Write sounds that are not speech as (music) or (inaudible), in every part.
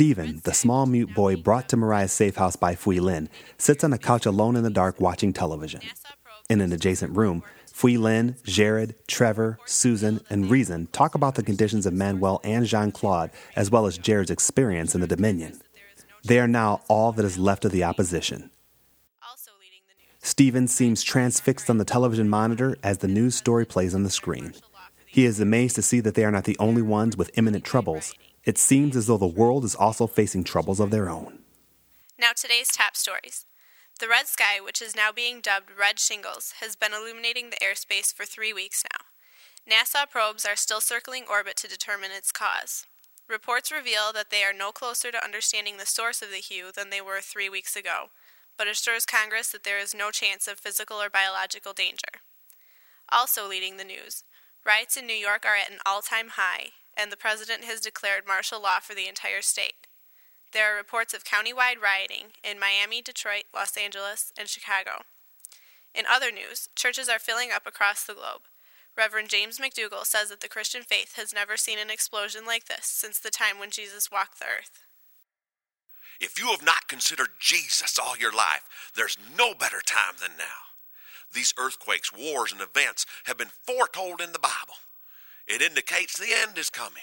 Stephen, the small mute boy brought to Mariah's safe house by Fui Lin, sits on a couch alone in the dark watching television. In an adjacent room, Fui Lin, Jared, Trevor, Susan, and Rezin talk about the conditions of Manuel and Jean Claude, as well as Jared's experience in the Dominion. They are now all that is left of the opposition. Stephen seems transfixed on the television monitor as the news story plays on the screen. He is amazed to see that they are not the only ones with imminent troubles. It seems as though the world is also facing troubles of their own. Now, today's top stories. The red sky, which is now being dubbed red shingles, has been illuminating the airspace for three weeks now. NASA probes are still circling orbit to determine its cause. Reports reveal that they are no closer to understanding the source of the hue than they were three weeks ago, but assures Congress that there is no chance of physical or biological danger. Also leading the news, riots in New York are at an all time high, and the president has declared martial law for the entire state. There are reports of countywide rioting in Miami, Detroit, Los Angeles, and Chicago. In other news, churches are filling up across the globe. Reverend James McDougall says that the Christian faith has never seen an explosion like this since the time when Jesus walked the earth. If you have not considered Jesus all your life, there's no better time than now. These earthquakes, wars, and events have been foretold in the Bible. It indicates the end is coming.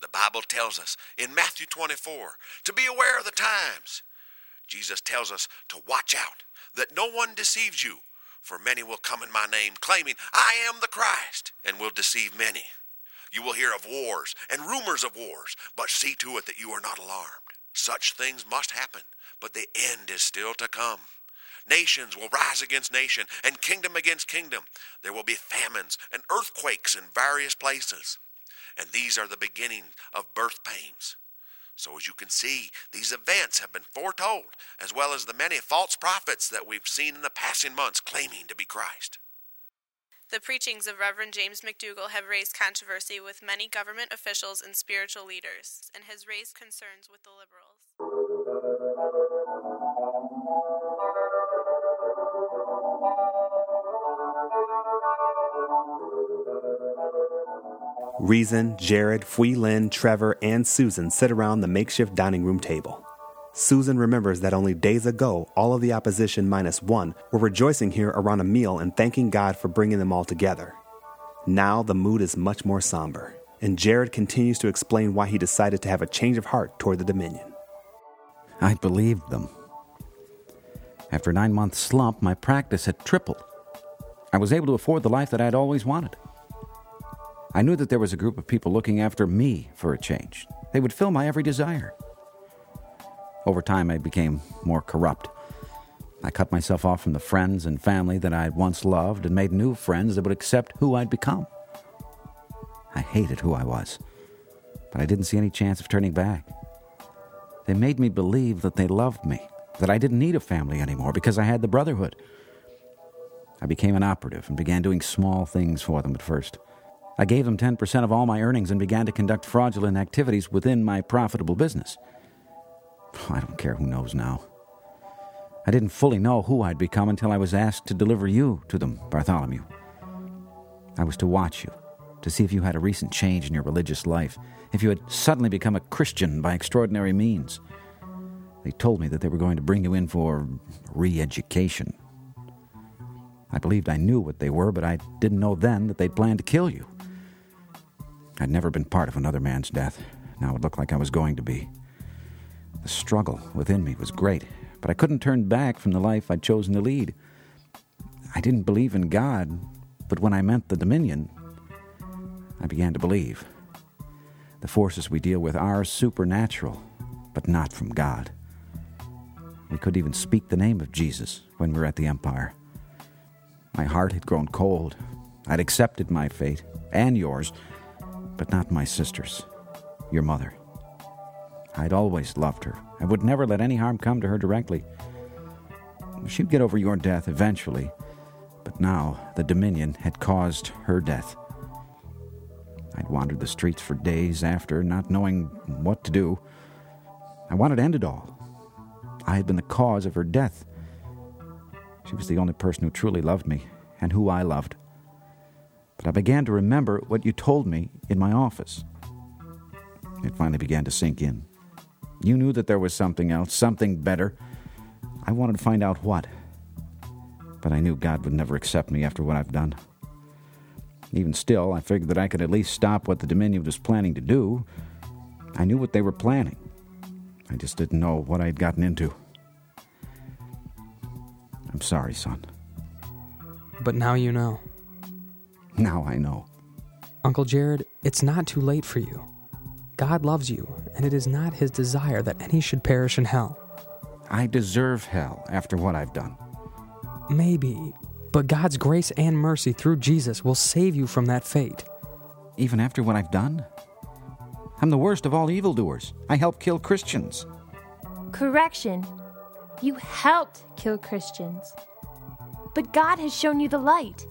The Bible tells us in Matthew 24 to be aware of the times. Jesus tells us to watch out that no one deceives you, for many will come in my name, claiming, I am the Christ, and will deceive many. You will hear of wars and rumors of wars, but see to it that you are not alarmed. Such things must happen, but the end is still to come. Nations will rise against nation, and kingdom against kingdom. There will be famines and earthquakes in various places. And these are the beginning of birth pains. So, as you can see, these events have been foretold, as well as the many false prophets that we've seen in the passing months claiming to be Christ. The preachings of Reverend James McDougall have raised controversy with many government officials and spiritual leaders, and has raised concerns with the liberals. Rezin, Jared, Fui Lin, Trevor, and Susan sit around the makeshift dining room table. Susan remembers that only days ago, all of the opposition minus one were rejoicing here around a meal and thanking God for bringing them all together. Now the mood is much more somber, and Jared continues to explain why he decided to have a change of heart toward the Dominion. I believed them. After a nine month slump, my practice had tripled. I was able to afford the life that I'd always wanted. I knew that there was a group of people looking after me for a change. They would fill my every desire. Over time, I became more corrupt. I cut myself off from the friends and family that I had once loved and made new friends that would accept who I'd become. I hated who I was, but I didn't see any chance of turning back. They made me believe that they loved me, that I didn't need a family anymore because I had the brotherhood. I became an operative and began doing small things for them at first. I gave them 10% of all my earnings and began to conduct fraudulent activities within my profitable business. I don't care who knows now. I didn't fully know who I'd become until I was asked to deliver you to them, Bartholomew. I was to watch you, to see if you had a recent change in your religious life, if you had suddenly become a Christian by extraordinary means. They told me that they were going to bring you in for re education. I believed I knew what they were, but I didn't know then that they'd planned to kill you. I'd never been part of another man's death. Now it looked like I was going to be. The struggle within me was great, but I couldn't turn back from the life I'd chosen to lead. I didn't believe in God, but when I meant the Dominion, I began to believe. The forces we deal with are supernatural, but not from God. We couldn't even speak the name of Jesus when we were at the Empire. My heart had grown cold. I'd accepted my fate, and yours, but not my sister's, your mother. I'd always loved her. I would never let any harm come to her directly. She'd get over your death eventually, but now the Dominion had caused her death. I'd wandered the streets for days after, not knowing what to do. I wanted to end it all. I had been the cause of her death. She was the only person who truly loved me, and who I loved. I began to remember what you told me in my office. It finally began to sink in. You knew that there was something else, something better. I wanted to find out what. But I knew God would never accept me after what I've done. Even still, I figured that I could at least stop what the Dominion was planning to do. I knew what they were planning. I just didn't know what I'd gotten into. I'm sorry, son. But now you know. Now I know. Uncle Jared, it's not too late for you. God loves you, and it is not his desire that any should perish in hell. I deserve hell after what I've done. Maybe, but God's grace and mercy through Jesus will save you from that fate. Even after what I've done? I'm the worst of all evildoers. I helped kill Christians. Correction. You helped kill Christians. But God has shown you the light.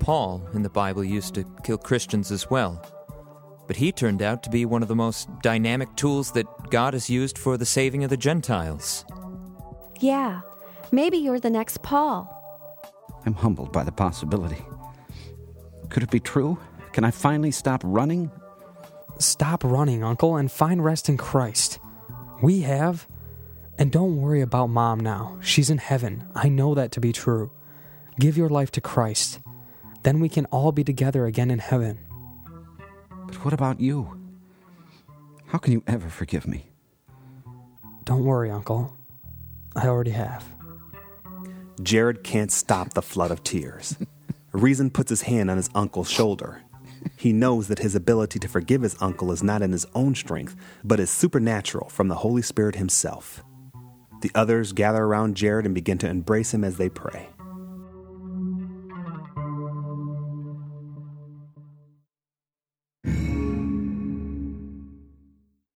Paul in the Bible used to kill Christians as well. But he turned out to be one of the most dynamic tools that God has used for the saving of the Gentiles. Yeah, maybe you're the next Paul. I'm humbled by the possibility. Could it be true? Can I finally stop running? Stop running, Uncle, and find rest in Christ. We have. And don't worry about Mom now. She's in heaven. I know that to be true. Give your life to Christ. Then we can all be together again in heaven. But what about you? How can you ever forgive me? Don't worry, Uncle. I already have. Jared can't stop the flood of tears. (laughs) Rezin puts his hand on his uncle's shoulder. He knows that his ability to forgive his uncle is not in his own strength, but is supernatural from the Holy Spirit himself. The others gather around Jared and begin to embrace him as they pray.